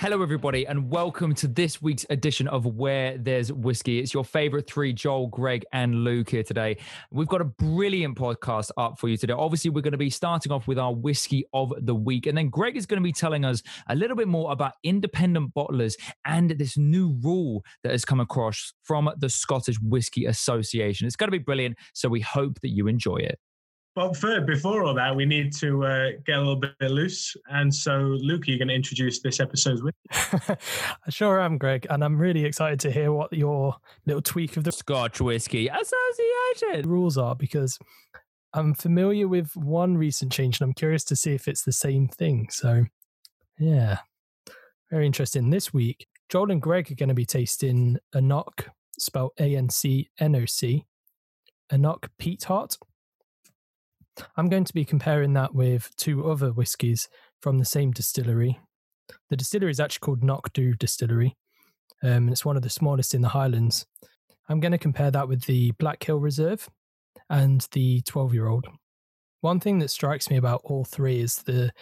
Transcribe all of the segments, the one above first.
Hello, everybody, and welcome to this week's edition of Where There's Whiskey. It's your favorite three Joel, Greg, and Luke here today. We've got a brilliant podcast up for you today. Obviously, we're going to be starting off with our whiskey of the week, and then Greg is going to be telling us a little bit more about independent bottlers and this new rule that has come across from the Scottish Whisky Association. It's going to be brilliant, so we hope that you enjoy it. But for, before all that, we need to uh, get a little bit loose. And so, Luke, are you going to introduce this episode's with? I sure am, Greg. And I'm really excited to hear what your little tweak of the Scotch Whisky Association rules are because I'm familiar with one recent change and I'm curious to see if it's the same thing. So, yeah, very interesting. This week, Joel and Greg are going to be tasting anCnoc, spelled A N C N O C, anCnoc Peatheart. I'm going to be comparing that with two other whiskies from the same distillery. The distillery is actually called Knockdhu Distillery. Um, it's one of the smallest in the Highlands. I'm going to compare that with the Black Hill Reserve and the 12 year old. One thing that strikes me about all three is the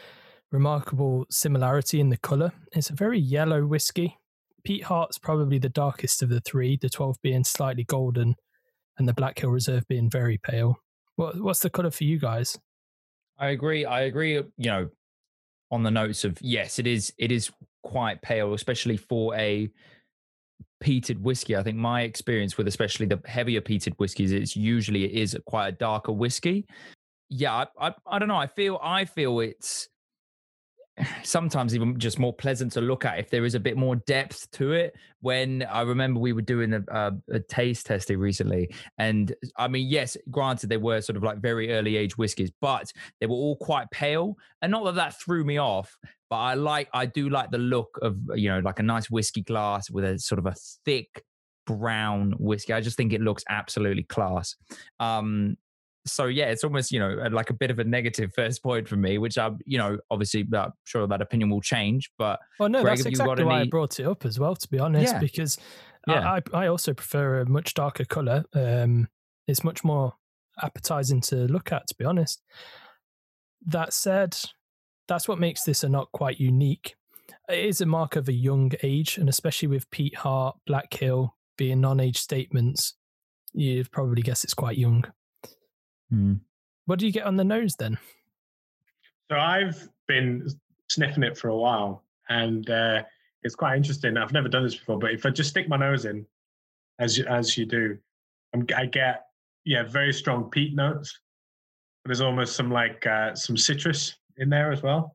remarkable similarity in the colour. It's a very yellow whiskey. Peatheart's probably the darkest of the three, the 12 being slightly golden and the Black Hill Reserve being very pale. What, what's the colour for you guys? I agree. I agree. You know, on the notes of yes, it is. It is quite pale, especially for a peated whiskey. I think my experience with especially the heavier peated whiskies, it's usually it is quite a darker whiskey. Yeah, I, I, I don't know. I feel I feel it's sometimes even just more pleasant to look at if there is a bit more depth to it. When I remember we were doing a, a, a, taste testing recently, and I mean, yes, granted they were sort of like very early age whiskies, but they were all quite pale, and not that that threw me off. But I like, I do like the look of you know like a nice whiskey glass with a sort of a thick brown whiskey. I just think it looks absolutely class. Um, so yeah, it's almost you know like a bit of a negative first point for me, which I'm you know obviously I'm sure that opinion will change. But well, no, Greg, that's exactly why I brought it up as well. To be honest, yeah. because yeah. I, I also prefer a much darker color. Um, it's much more appetizing to look at. To be honest, that said, that's what makes this anCnoc quite unique. It is a mark of a young age, and especially with Peatheart, Black Hill being non-age statements, you'd probably guess it's quite young. Mm. What do you get on the nose then? So I've been sniffing it for a while, and uh, it's quite interesting. I've never done this before, but if I just stick my nose in, as you, as you do, I'm, i get yeah very strong peat notes. There's almost some like uh, some citrus in there as well.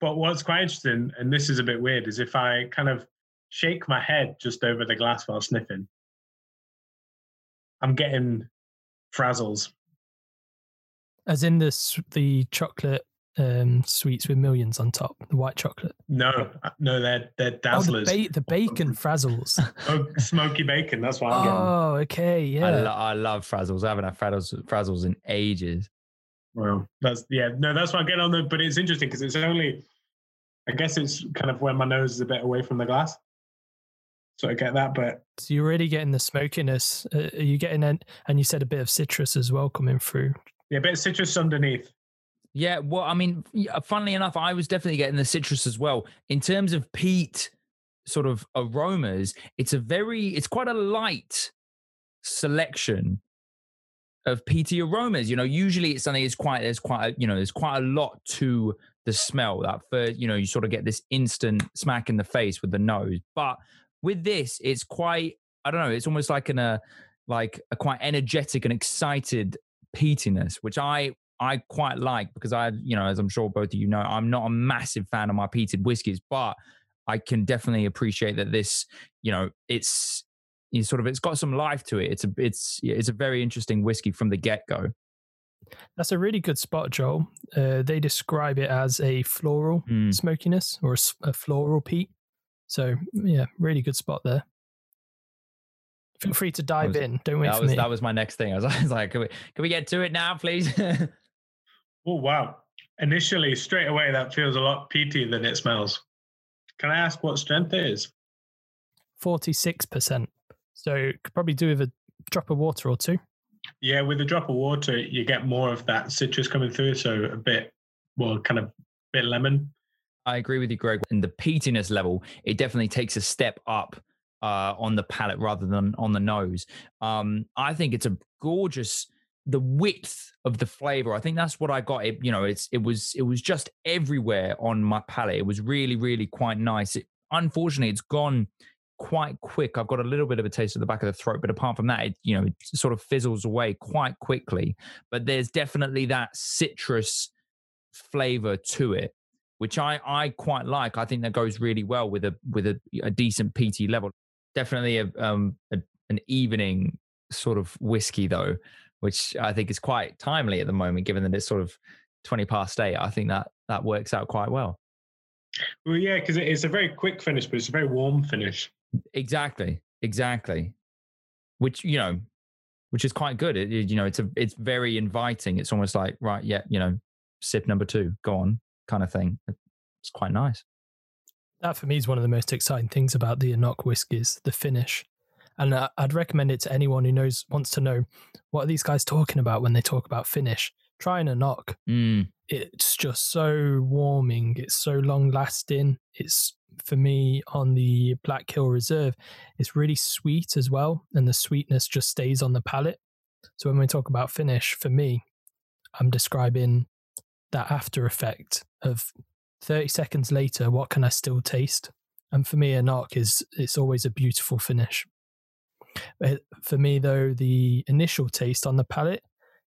But what's quite interesting, and this is a bit weird, is if I kind of shake my head just over the glass while sniffing, I'm getting frazzles. As in the the chocolate um, sweets with millions on top, the white chocolate. No, uh, no, they're they're dazzlers. Oh, the, ba- the bacon frazzles. oh, smoky bacon. That's what I'm oh, getting. Oh, okay, yeah. I, lo- I love frazzles. I haven't had frazzles, frazzles in ages. Well, that's yeah. No, that's what I'm getting on the. But it's interesting because it's only. I guess it's kind of where my nose is a bit away from the glass so I get that. But so you're really getting the smokiness. Uh, are you getting it? And you said a bit of citrus as well coming through. Yeah, a bit of citrus underneath. Yeah, well, I mean, funnily enough, I was definitely getting the citrus as well. In terms of peat sort of aromas, it's a very, it's quite a light selection of peaty aromas. You know, usually it's something it's quite there's quite a, you know there's quite a lot to the smell. That first, you know, you sort of get this instant smack in the face with the nose, but with this, it's quite I don't know. It's almost like an a uh, like a quite energetic and excited peatiness, which I I quite like because I you know as I'm sure both of you know I'm not a massive fan of my peated whiskies, but I can definitely appreciate that this you know it's it's sort of it's got some life to it. It's a it's it's a very interesting whiskey from the get go. That's a really good spot, Joel. Uh, they describe it as a floral mm. smokiness or a, a floral peat. So yeah, really good spot there. Feel free to dive was, in. Don't wait that for was, me. That was my next thing. I was, I was like, can we, can we get to it now, please? oh wow! Initially, straight away, that feels a lot peaty than it smells. Can I ask what strength it is? Forty-six percent. So could probably do with a drop of water or two. Yeah, with a drop of water, you get more of that citrus coming through. So a bit, well, kind of bit lemon. I agree with you, Greg. In the peatiness level, it definitely takes a step up uh, on the palate rather than on the nose. Um, I think it's a gorgeous the width of the flavor. I think that's what I got. It, you know, it's it was it was just everywhere on my palate. It was really, really quite nice. It, unfortunately, it's gone quite quick. I've got a little bit of a taste at the back of the throat, but apart from that, it you know it sort of fizzles away quite quickly. But there's definitely that citrus flavor to it, which I I quite like. I think that goes really well with a with a, a decent peat level. Definitely a um a, an evening sort of whiskey though, which I think is quite timely at the moment, given that it's sort of twenty past eight. I think that that works out quite well. Well, yeah, because it's a very quick finish, but it's a very warm finish. Exactly, exactly. Which you know, which is quite good. It, you know, it's a it's very inviting. It's almost like right, yeah, you know, sip number two, go on, kind of thing. It's quite nice. That for me is one of the most exciting things about the anCnoc whiskies, the finish. And I'd recommend it to anyone who knows wants to know what are these guys talking about when they talk about finish. Try an anCnoc. Mm. It's just so warming. It's so long lasting. It's for me on the Black Hill Reserve, it's really sweet as well, and the sweetness just stays on the palate. So when we talk about finish, for me, I'm describing that after effect of 30 seconds later, what can I still taste? And for me, anCnoc is it's always a beautiful finish. For me, though, the initial taste on the palate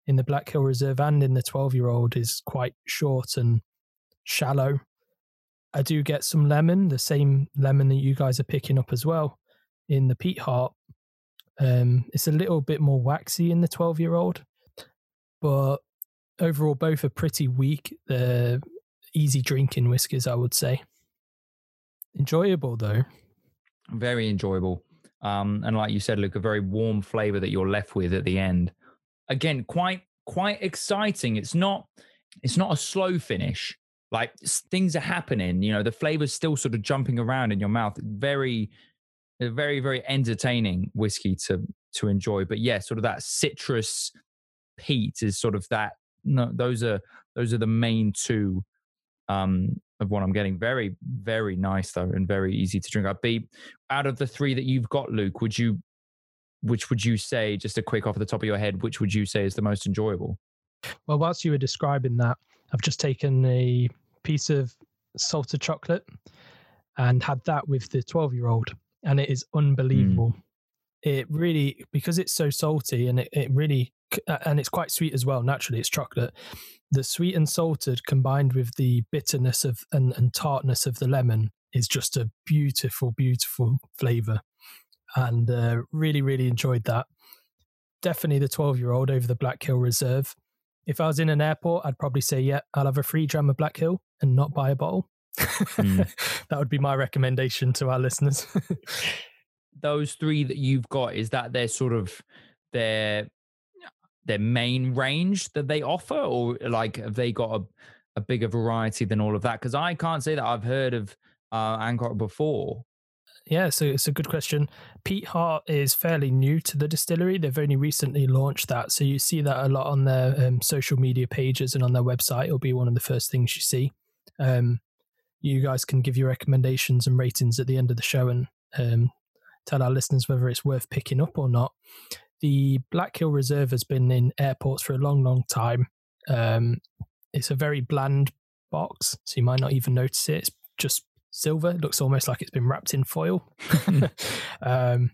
in the Black Hill Reserve and in the 12 year old is quite short and shallow. I do get some lemon, the same lemon that you guys are picking up as well in the Peatheart. Um, it's a little bit more waxy in the 12 year old, but overall, both are pretty weak. They're easy drinking whiskies, I would say. Enjoyable though. Very enjoyable. Um, and like you said, Luke, a very warm flavor that you're left with at the end. Again, quite quite exciting. It's not it's not a slow finish like things are happening you know the flavors still sort of jumping around in your mouth very very very entertaining whiskey to to enjoy but yeah sort of that citrus peat is sort of that no those are those are the main two um of what i'm getting very very nice though and very easy to drink i'd be out of the three that you've got luke would you which would you say just a quick off the top of your head which would you say is the most enjoyable well whilst you were describing that I've just taken a piece of salted chocolate and had that with the 12 year old, and it is hmm. unbelievable. Mm. It really, because it's so salty and it, it really, and it's quite sweet as well. Naturally, it's chocolate. The sweet and salted combined with the bitterness of and, and tartness of the lemon is just a beautiful, beautiful flavor. And uh, really, really enjoyed that. Definitely the 12 year old over the Black Hill Reserve if I was in an airport, I'd probably say, yeah, I'll have a free dram of Black Hill and not buy a bottle. Mm. that would be my recommendation to our listeners. Those three that you've got, is that they're sort of their their main range that they offer, or like have they got a, a bigger variety than all of that? Because I can't say that I've heard of uh, anCnoc before. Yeah, so it's a good question. Peatheart is fairly new to the distillery. They've only recently launched that. So you see that a lot on their um, social media pages and on their website. It'll be one of the first things you see. Um, you guys can give your recommendations and ratings at the end of the show and um, tell our listeners whether it's worth picking up or not. The Black Hill Reserve has been in airports for a long, long time. Um, it's a very bland box, so you might not even notice it. It's just silver. It looks almost like it's been wrapped in foil. um,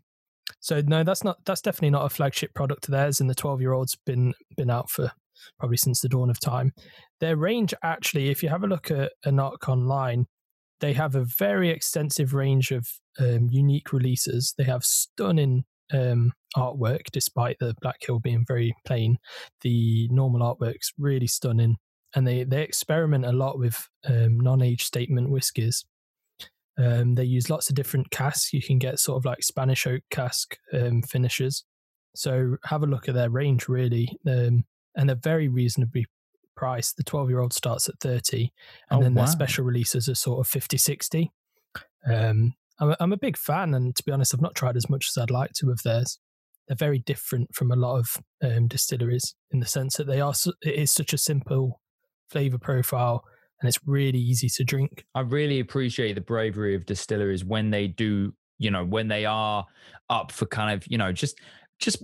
so no, that's not that's definitely not a flagship product of theirs. And the twelve year old's been been out for probably since the dawn of time. Their range actually, if you have a look at anCnoc online, they have a very extensive range of um, unique releases. They have stunning um, artwork, despite the Black Hill being very plain. The normal artwork's really stunning, and they they experiment a lot with um, non-age statement whiskies. Um, they use lots of different casks. You can get sort of like Spanish oak cask um, finishes. So have a look at their range, really. Um, and they're very reasonably priced. The 12 year old starts at 30, and oh, then wow. their special releases are sort of 50, 60. Um, I'm, a, I'm a big fan, and to be honest, I've not tried as much as I'd like to of theirs. they're very different from a lot of um, distilleries in the sense that they are. It is such a simple flavor profile, and it's really easy to drink. I really appreciate the bravery of distilleries when they do, you know, when they are up for kind of, you know, just, just,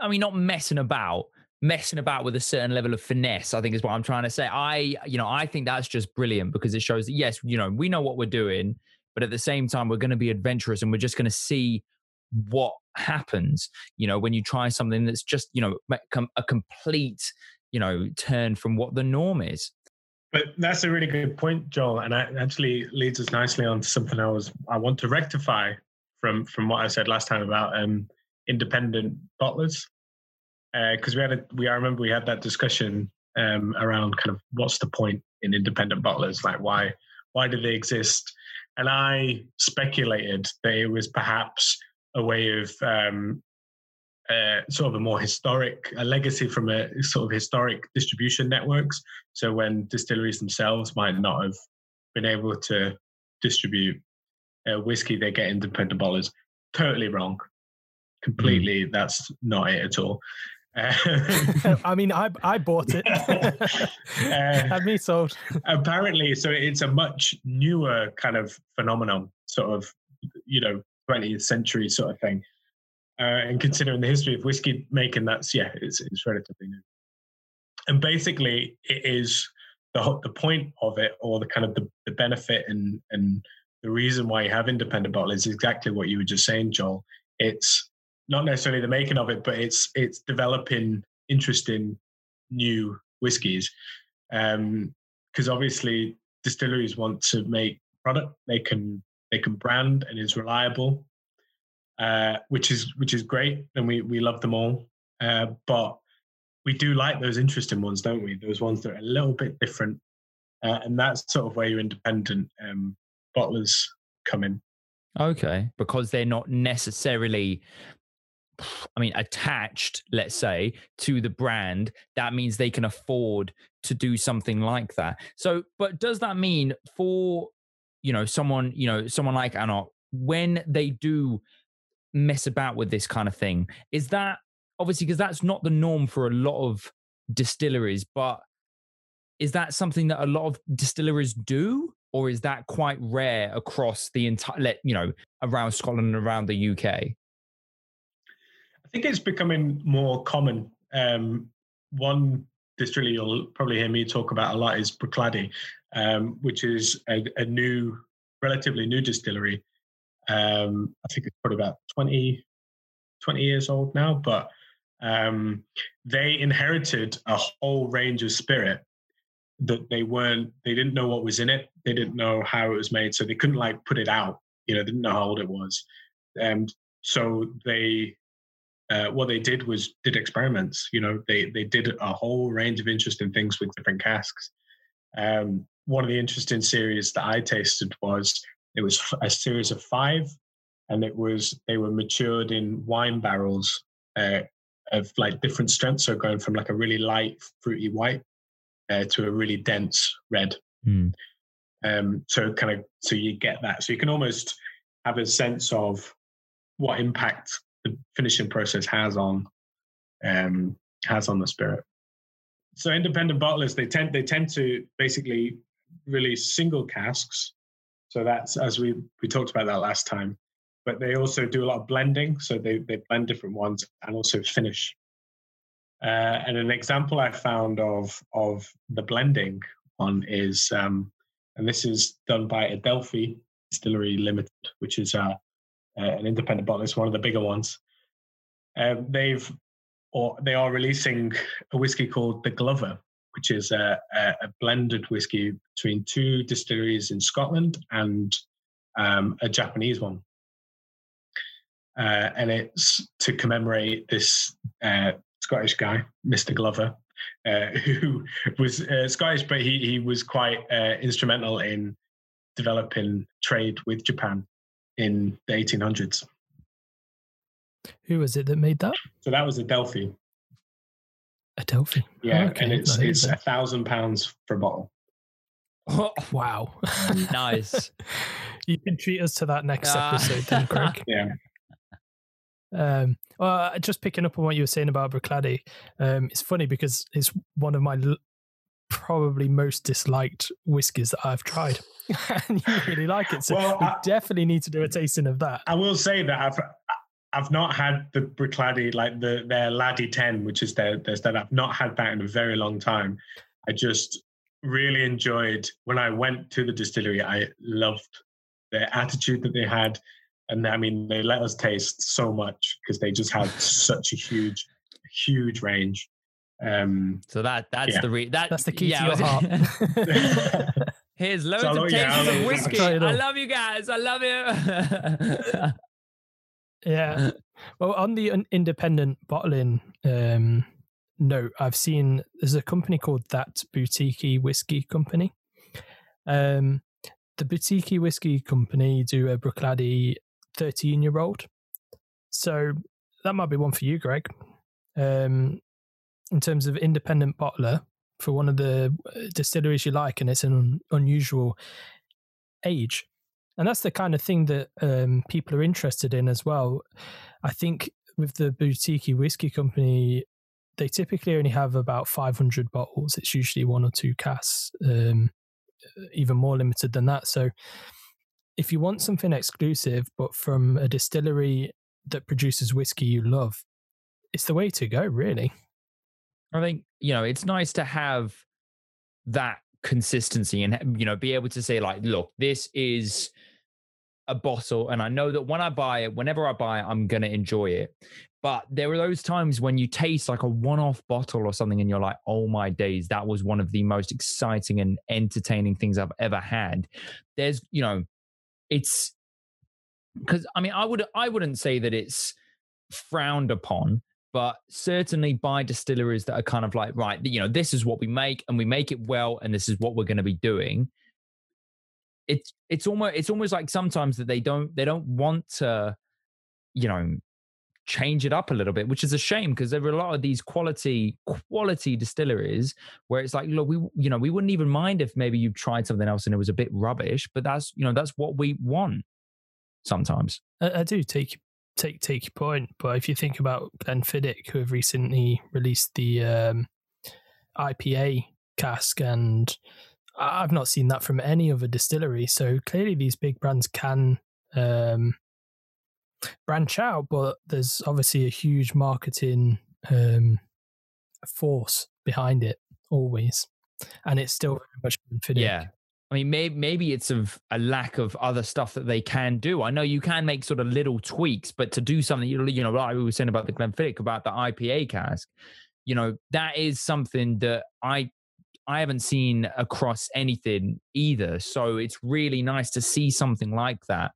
I mean, not messing about, messing about with a certain level of finesse, I think is what I'm trying to say. I, you know, I think that's just brilliant because it shows that, yes, you know, we know what we're doing, but at the same time, we're going to be adventurous and we're just going to see what happens, you know, when you try something that's just, you know, a complete, you know, turn from what the norm is. But that's a really good point, Joel, and that actually leads us nicely on to something I was I want to rectify from from what I said last time about um, independent bottlers, because uh, we had a we I remember we had that discussion um, around kind of what's the point in independent bottlers, like why why do they exist, and I speculated that it was perhaps a way of um, uh, sort of a more historic a legacy from a sort of historic distribution networks. So when distilleries themselves might not have been able to distribute uh, whiskey, they get independent bottlers. Totally wrong. Completely, mm. that's not it at all. I mean, I I bought it. uh, Had me sold. apparently, so it's a much newer kind of phenomenon, sort of, you know, 20th century sort of thing. Uh, and considering the history of whiskey making, that's yeah, it's, it's relatively new. And basically, it is the the point of it, or the kind of the, the benefit and and the reason why you have independent bottlers is exactly what you were just saying, Joel. It's not necessarily the making of it, but it's it's developing interesting new whiskies. Because um, obviously, distilleries want to make product they can they can brand and is reliable uh, which is which is great, and we we love them all. Uh, but we do like those interesting ones, don't we? Those ones that are a little bit different, uh, and that's sort of where your independent um, bottlers come in. Okay, because they're not necessarily I mean, attached, let's say, to the brand, that means they can afford to do something like that. So, but does that mean for, you know, someone, you know, someone like anCnoc, when they do mess about with this kind of thing. Is that obviously because that's not the norm for a lot of distilleries, but is that something that a lot of distilleries do? Or is that quite rare across the entire, you know, around Scotland and around the UK? Think it's becoming more common. Um, one distillery you'll probably hear me talk about a lot is Bruichladdich, um, which is a, a, new, relatively new distillery um, I think it's probably about 20, 20 years old now, but um, they inherited a whole range of spirit that they weren't, they didn't know what was in it. They didn't know how it was made. So they couldn't like put it out, you know, didn't know how old it was. And so they, uh, what they did was did experiments. You know, they they did a whole range of interesting things with different casks. Um, one of the interesting series that I tasted was it was a series of five, and it was they were matured in wine barrels uh, of like different strengths. So going from like a really light fruity white uh, to a really dense red. Mm. Um, so kind of so you get that. So you can almost have a sense of what impact the finishing process has on um, has on the spirit. So independent bottlers they tend they tend to basically release single casks so that's as we we talked about that last time. But they also do a lot of blending, so they they blend different ones and also finish. Uh, and an example I found of of the blending one is, um, and this is done by Adelphi Distillery Limited, which is uh, uh, an independent. It's one of the bigger ones. Uh, they've or they are releasing a whiskey called the Glover, which is a, a, blended whiskey between two distilleries in Scotland and um, a Japanese one. Uh, and it's to commemorate this uh, Scottish guy, Mr. Glover, uh, who was uh, Scottish, but he, he was quite uh, instrumental in developing trade with Japan in the 1800s. Who was it that made that? So that was Adelphi. Adelphi. Yeah, okay. and it's it's a thousand pounds for a bottle. Oh, wow. nice. you can treat us to that next ah. episode then, Greg. Yeah. Um, well, just picking up on what you were saying about Bruichladdich, um, it's funny because it's one of my l- probably most disliked whiskies that I've tried, and you really like it. So Well, we I- definitely need to do a tasting of that. I will say that I've I've not had the Bruichladdich like the their Laddie Ten, which is their their stand. I've not had that in a very long time. I just really enjoyed when I went to the distillery. I loved their attitude that they had, and I mean they let us taste so much because they just had such a huge, huge range. Um, So that that's Yeah. the re- that That's the key yeah, to your heart. Here's loads So, of yeah, tastes I'll- of whiskey. I love you guys. I love you. Yeah. Well, on the independent bottling um, note, I've seen there's a company called That Boutique Whiskey Company. Um, the Boutique Whiskey Company do a Bruichladdich 13 year old. So that might be one for you, Greg. Um, in terms of independent bottler for one of the uh, distilleries you like, and it's an un- unusual age and that's the kind of thing that um, people are interested in as well. I think with the boutique whiskey company, they typically only have about 500 bottles. It's usually one or two casks, um, even more limited than that. So, if you want something exclusive, but from a distillery that produces whiskey you love, it's the way to go, really. I think you know it's nice to have that consistency and you know be able to say like, look, this is a bottle, and I know that when I buy it, whenever I buy it, I'm gonna enjoy it. But there are those times when you taste like a one-off bottle or something, and you're like, "Oh my days, that was one of the most exciting and entertaining things I've ever had." There's, you know, it's because I mean, I would I wouldn't say that it's frowned upon, but certainly by distilleries that are kind of like, right, you know, this is what we make and we make it well, and this is what we're going to be doing. It's it's almost it's almost like sometimes that they don't they don't want to, you know, change it up a little bit, which is a shame because there are a lot of these quality quality distilleries where it's like, look, we you know we wouldn't even mind if maybe you tried something else and it was a bit rubbish, but that's you know that's what we want sometimes. I, I do take take take your point, but if you think about Glenfiddich, who have recently released the um, IPA cask, and I've not seen that from any other distillery. So clearly, these big brands can um, branch out, but there's obviously a huge marketing um, force behind it always, and it's still very much Glenfiddich. Yeah. I mean, maybe maybe it's of a lack of other stuff that they can do. I know you can make sort of little tweaks, but to do something, you know, like we were saying about the Glenfiddich, about the IPA cask, you know, that is something that I I haven't seen across anything either. So it's really nice to see something like that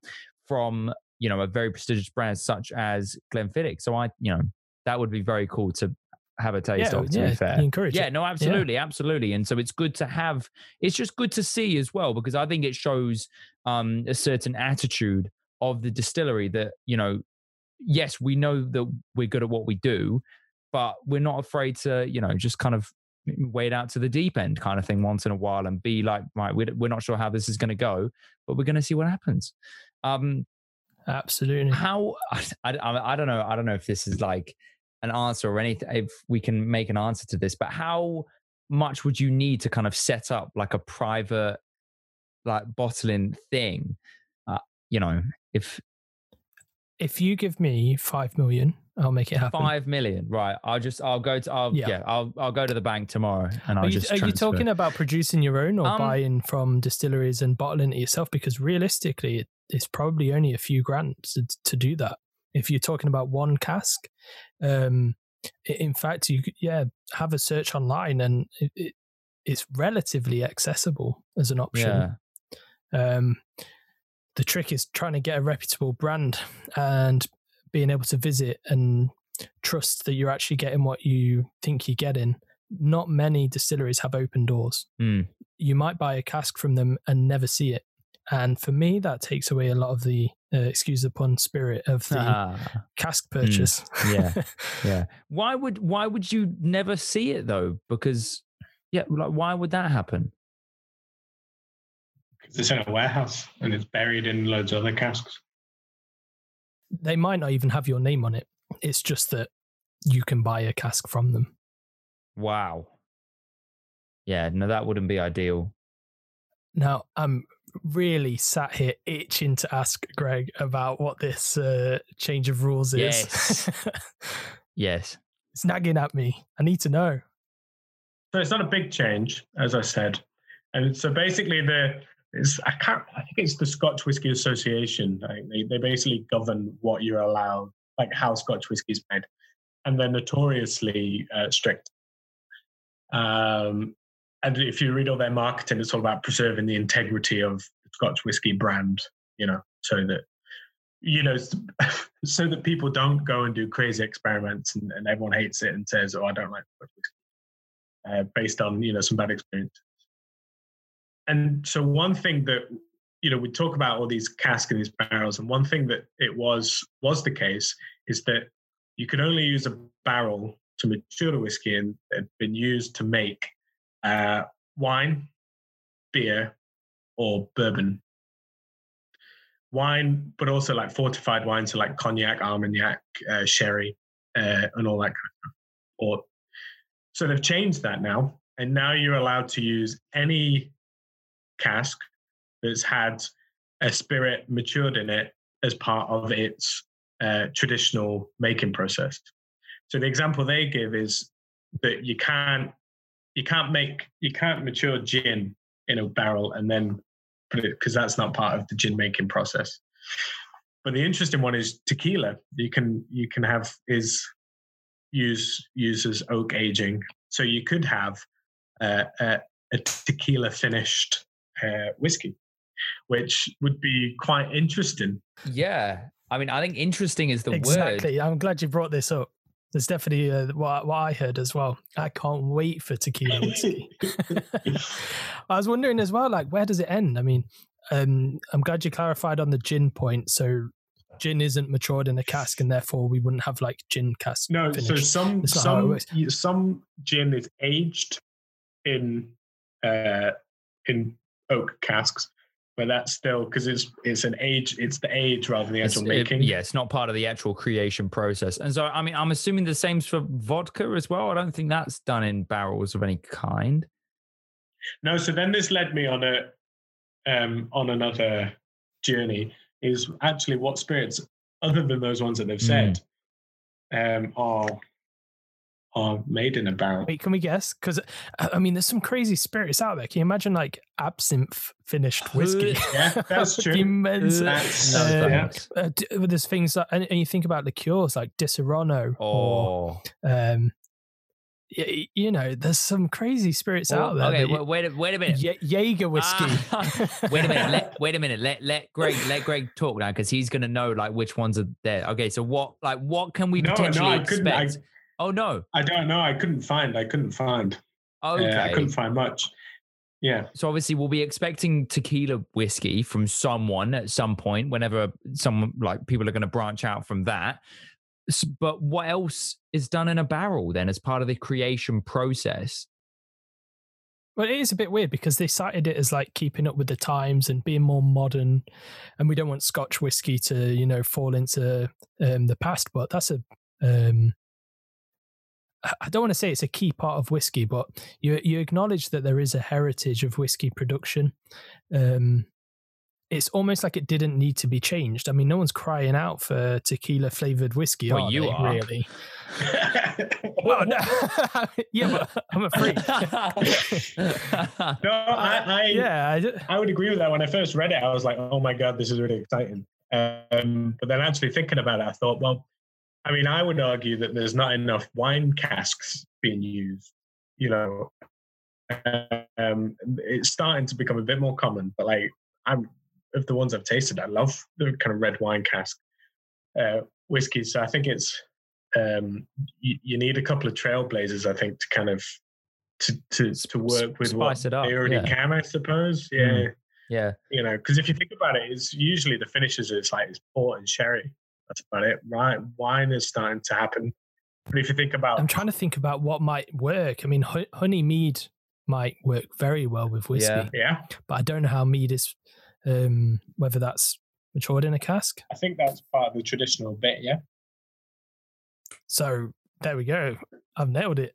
from you know a very prestigious brand such as Glenfiddich. So I, you know, that would be very cool to have a taste yeah, of. To yeah, be fair, encourage yeah, it. no, absolutely, absolutely. And so it's good to have. It's just good to see as well because I think it shows um, a certain attitude of the distillery that you know. Yes, we know that we're good at what we do, but we're not afraid to you know just kind of wade out to the deep end kind of thing once in a while and be like right we're, we're not sure how this is going to go but we're going to see what happens um Absolutely. how I, I, I don't know i don't know if this is like an answer or anything if we can make an answer to this but how much would you need to kind of set up like a private like bottling thing uh, you know if If you give me five million, I'll make it happen. five million right i'll just i'll go to i'll yeah, Yeah. i'll i'll go to the bank tomorrow and i'll Are, you, just are you talking about producing your own or Um, buying from distilleries and bottling it yourself? Because realistically, it, it's probably only a few grand to, to do that. If you're talking about one cask, um, in fact, you yeah have a search online and it, it, it's relatively accessible as an option. yeah Um, the trick is trying to get a reputable brand and being able to visit and trust that you're actually getting what you think you're getting. Not many distilleries have open doors. Hmm. You might buy a cask from them and never see it. And for me, that takes away a lot of the, uh, excuse the pun, spirit of the Ah, cask purchase. yeah. yeah why would why would you never see it though because yeah like why would that happen Because it's in a warehouse and it's buried in loads of other casks. they might not even have your name on it. It's just that you can buy a cask from them. Wow. Yeah, no, that wouldn't be ideal. Now, I'm really sat here itching to ask Greg about what this uh, change of rules is. Yes. yes. It's nagging at me. I need to know. So it's not a big change, as I said. And so basically, the it's, I can't. I think it's the Scotch Whisky Association. They they basically govern what you're allowed, like how Scotch whiskey is made, and they're notoriously uh, strict. Um, and if you read all their marketing, it's all about preserving the integrity of the Scotch whisky brand. You know, so that you know, so that people don't go and do crazy experiments and, and everyone hates it and says, "Oh, I don't like Scotch whiskey," uh, based on you know some bad experience. And so one thing that you know we talk about all these casks and these barrels, and one thing that it was was the case is that you could only use a barrel to mature the whiskey and had been used to make uh, wine, beer, or bourbon. Wine, but also like fortified wines, so like cognac, armagnac, uh, sherry, uh, and all that kind of stuff. Or so they've changed that now, and now you're allowed to use any cask that's had a spirit matured in it as part of its uh, traditional making process. So the example they give is that you can't you can't make you can't mature gin in a barrel and then put it because that's not part of the gin making process. But the interesting one is tequila. You can you can have is use uses oak aging. So you could have uh, a, a tequila finished uh, whiskey, which would be quite interesting. Yeah. I mean, I think interesting is the exactly. word. Exactly. I'm glad you brought this up. There's definitely uh, what, what I heard as well. I can't wait for tequila whiskey. I was wondering as well, like, where does it end? I mean, um, I'm glad you clarified on the gin point. So, gin isn't matured in a cask, and therefore we wouldn't have like gin cask. No, finished. so some some some gin is aged in uh, in oak casks, but that's still because it's it's an age it's the age rather than the actual it's, making. It, yeah, it's not part of the actual creation process. And so I mean I'm assuming the same's for vodka as well. I don't think that's done in barrels of any kind. No, so then this led me on a um on another journey is actually what spirits other than those ones that they've said mm. um are are made in a barrel. Wait, can we guess? Because I mean, there's some crazy spirits out there. Can you imagine like absinthe finished whiskey? yeah, that's true. immense. That's, uh, yeah. uh, there's things that, and, and, you think about liqueurs like Disaronno oh. or um, you, you know, there's some crazy spirits oh, out there. Okay, wait, wait, a, wait a minute. Ye- Jaeger whiskey. Uh, wait a minute. Let, wait a minute. Let let Greg let Greg talk now because he's gonna know like which ones are there. Okay, so what like what can we no, potentially no, expect? I, Oh no, I don't know. I couldn't find. I couldn't find. Okay, uh, I couldn't find much. Yeah. So obviously, we'll be expecting tequila whiskey from someone at some point, whenever some like people are going to branch out from that. But what else is done in a barrel then as part of the creation process? Well, it is a bit weird because they cited it as like keeping up with the times and being more modern, and we don't want Scotch whiskey to, you know, fall into um, the past. But that's a um, I don't want to say it's a key part of whiskey, but you you acknowledge that there is a heritage of whiskey production. Um, it's almost like it didn't need to be changed. I mean, no one's crying out for tequila flavored whiskey. Well, are you they, are really. well, no. yeah, but I'm a freak. no, I, I yeah, I, I, would agree with that. When I first read it, I was like, "Oh my god, this is really exciting." Um, but then actually thinking about it, I thought, well, I mean, I would argue that there's not enough wine casks being used. You know, um, it's starting to become a bit more common. But like, I'm of the ones I've tasted, I love the kind of red wine cask uh, whiskey. So I think it's um, you, you, need a couple of trailblazers, I think, to kind of to to, to work with Spice what they already yeah. can, I suppose. Yeah, mm. yeah. You know, because if you think about it, it's usually the finishes. It's like it's port and sherry. That's about it. Right, wine is starting to happen. But if you think about, I'm trying to think about what might work. I mean, honey mead might work very well with whiskey. Yeah. yeah. But I don't know how mead is, um, whether that's matured in a cask. I think that's part of the traditional bit, yeah. So there we go. I've nailed it.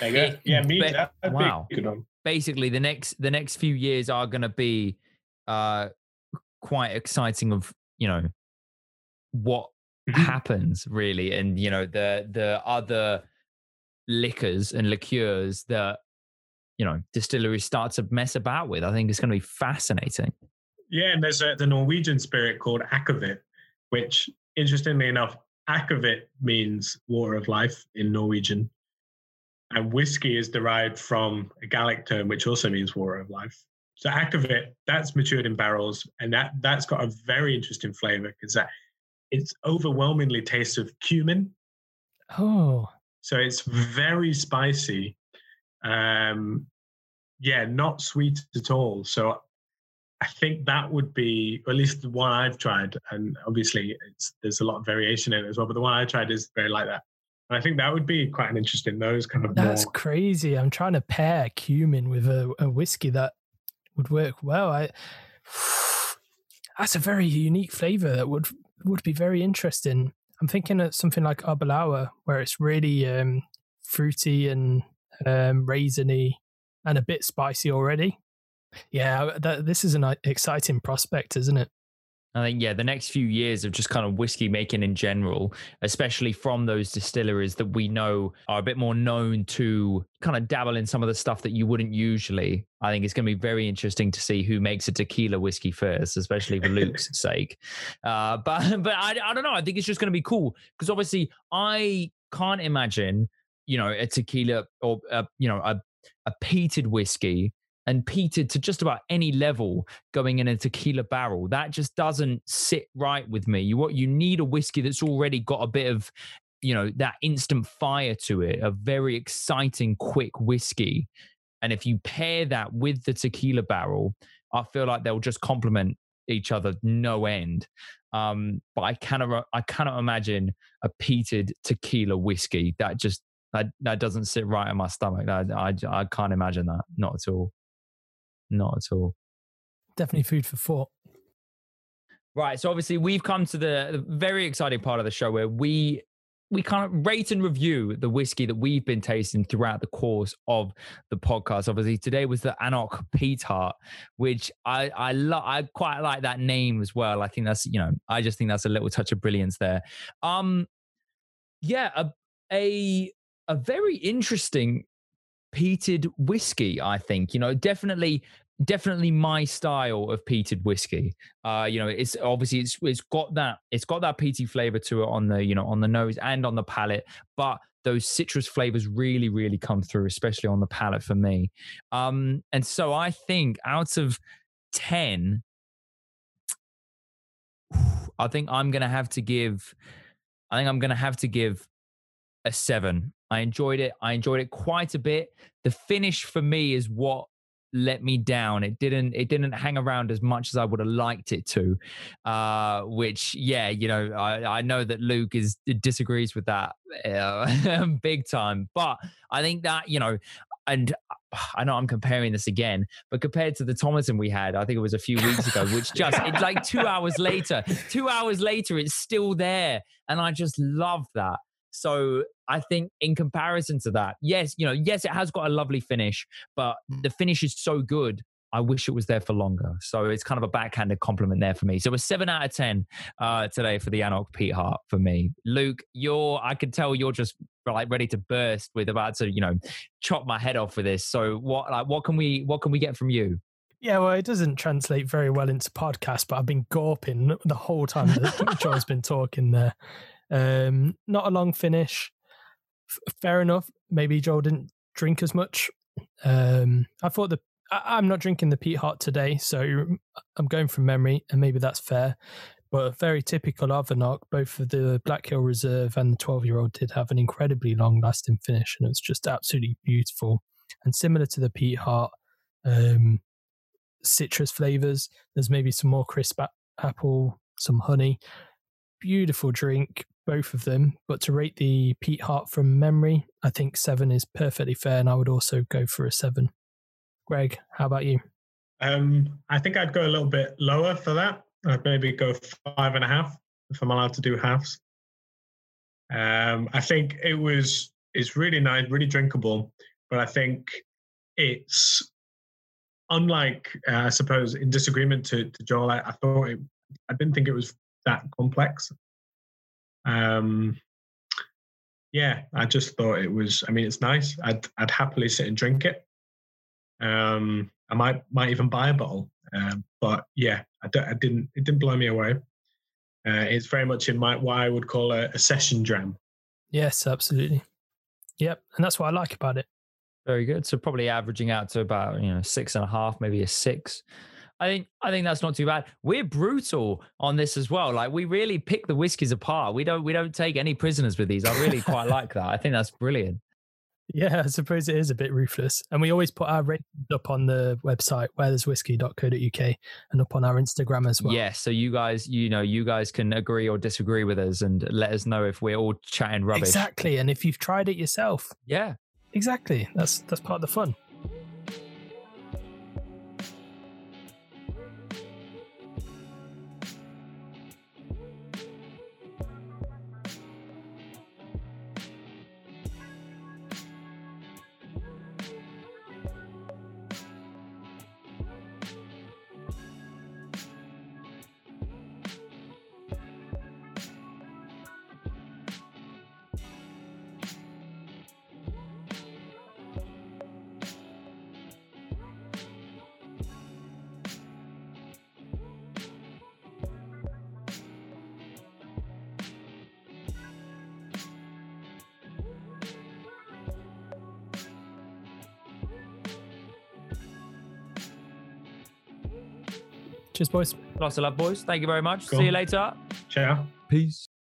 there you go. Yeah, me. Ba- That, wow. Good one. basically the next the next few years are going to be uh quite exciting of you know what Mhm. happens really and you know the the other liquors and liqueurs that you know distilleries start to mess about with i think it's going to be fascinating Yeah, and there's a, the Norwegian spirit called akavit, which, interestingly enough, akavit means water of life in Norwegian. And whiskey is derived from a Gallic term, which also means water of life. So akavit, that's matured in barrels, and that that's got a very interesting flavor because that it's overwhelmingly tastes of cumin. oh, So it's very spicy. Um, yeah, not sweet at all. So I think that would be, or at least the one I've tried, and obviously it's, there's a lot of variation in it as well, but the one I tried is very like that. And I think that would be quite an interesting, those kind of that's more. crazy. I'm trying to pair cumin with a, a whiskey that would work well. I that's a very unique flavor that would would be very interesting. I'm thinking of something like Aberlour, where it's really um, fruity and um, raisiny and a bit spicy already. Yeah, that, this is an uh, exciting prospect, isn't it? I think yeah, the next few years of just kind of whiskey making in general, especially from those distilleries that we know are a bit more known to kind of dabble in some of the stuff that you wouldn't usually. I think it's going to be very interesting to see who makes a tequila whiskey first, especially for Luke's sake. Uh, but but I, I don't know. I think it's just going to be cool because obviously I can't imagine you know a tequila or a, you know a a peated whiskey and peated to just about any level going in a tequila barrel. That just doesn't sit right with me. You what you need a whiskey that's already got a bit of, you know, that instant fire to it, a very exciting, quick whiskey. And if you pair that with the tequila barrel, I feel like they'll just complement each other no end. Um, but I cannot, I cannot imagine a peated tequila whiskey that just that that doesn't sit right in my stomach. I, I, I can't imagine that. Not at all. Not at all. Definitely food for thought. Right. So obviously we've come to the, the very exciting part of the show where we we kind of rate and review the whiskey that we've been tasting throughout the course of the podcast. Obviously, today was the Anok Pete Heart, which I I love. I quite like that name as well. I think that's you know I just think that's a little touch of brilliance there. Um, yeah, a a a very interesting peated whiskey. I think you know definitely definitely my style of peated whiskey. Uh, you know, it's obviously it's it's got that it's got that peaty flavor to it on the you know on the nose and on the palate, but those citrus flavors really really come through, especially on the palate for me. Um, and so I think out of ten, I think I'm gonna have to give. I think I'm gonna have to give a seven. I enjoyed it. I enjoyed it quite a bit. The finish for me is what let me down. It didn't it didn't hang around as much as I would have liked it to. Uh, which yeah, you know, I, I know that Luke is disagrees with that uh, big time. But I think that, you know, and I know I'm comparing this again, but compared to the Thomason we had, I think it was a few weeks ago, which just it's like two hours later, two hours later, it's still there. And I just love that. So I think in comparison to that, yes, you know, yes, it has got a lovely finish, but the finish is so good. I wish it was there for longer. So it's kind of a backhanded compliment there for me. So a seven out of ten uh, today for the anCnoc Peatheart for me. Luke, you're I can tell you're just like ready to burst with about to you know chop my head off with this. So what like what can we what can we get from you? Yeah, well, it doesn't translate very well into podcast, but I've been gawping the whole time that Joe's been talking there. Um, not a long finish. F- fair enough. Maybe Joel didn't drink as much. Um, I thought the I, I'm not drinking the Peatheart today, so I'm going from memory, and maybe that's fair. But very typical of anCnoc, both of the Black Hill Reserve and the 12 year old did have an incredibly long lasting finish, and it's just absolutely beautiful. And similar to the Peatheart, um, citrus flavors. There's maybe some more crisp a- apple, some honey. Beautiful drink, both of them. But to rate the Peatheart from memory, I think seven is perfectly fair, and I would also go for a seven. Greg, how about you? Um, I think I'd go a little bit lower for that. I'd maybe go five and a half if I'm allowed to do halves. Um, I think it was it's really nice, really drinkable, but I think it's unlike uh, I suppose in disagreement to, to Joel. I, I thought it, I didn't think it was that complex. Um, yeah, I just thought it was. I mean, it's nice. I'd I'd happily sit and drink it. Um, I might might even buy a bottle. Um, but yeah, I, d- I didn't. It didn't blow me away. Uh, it's very much in my what I would call a, a session dram. Yes, absolutely. Yep, and that's what I like about it. Very good. So probably averaging out to about you know six and a half, maybe a six. I think I think that's not too bad. We're brutal on this as well. Like we really pick the whiskies apart. We don't we don't take any prisoners with these. I really quite like that. I think that's brilliant. Yeah, I suppose it is a bit ruthless. And we always put our ratings up on the website wherethere'swhiskey.co.uk and up on our Instagram as well. Yes. Yeah, so you guys, you know, you guys can agree or disagree with us and let us know if we're all chatting rubbish. Exactly. And if you've tried it yourself. Yeah. Exactly. That's that's part of the fun. Lots of love, boys. Thank you very much. Cool. See you later. Ciao. Peace.